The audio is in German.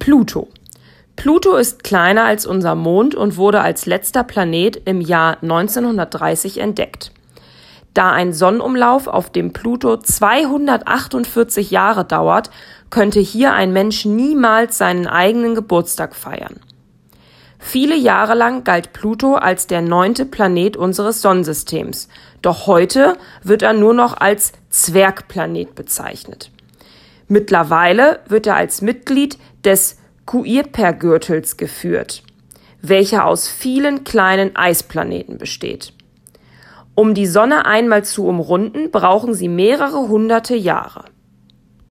Pluto. Pluto ist kleiner als unser Mond und wurde als letzter Planet im Jahr 1930 entdeckt. Da ein Sonnenumlauf auf dem Pluto 248 Jahre dauert, könnte hier ein Mensch niemals seinen eigenen Geburtstag feiern. Viele Jahre lang galt Pluto als der neunte Planet unseres Sonnensystems, doch heute wird er nur noch als Zwergplanet bezeichnet. Mittlerweile wird er als Mitglied des Kuiper-Gürtels geführt, welcher aus vielen kleinen Eisplaneten besteht. Um die Sonne einmal zu umrunden, brauchen sie mehrere hunderte Jahre.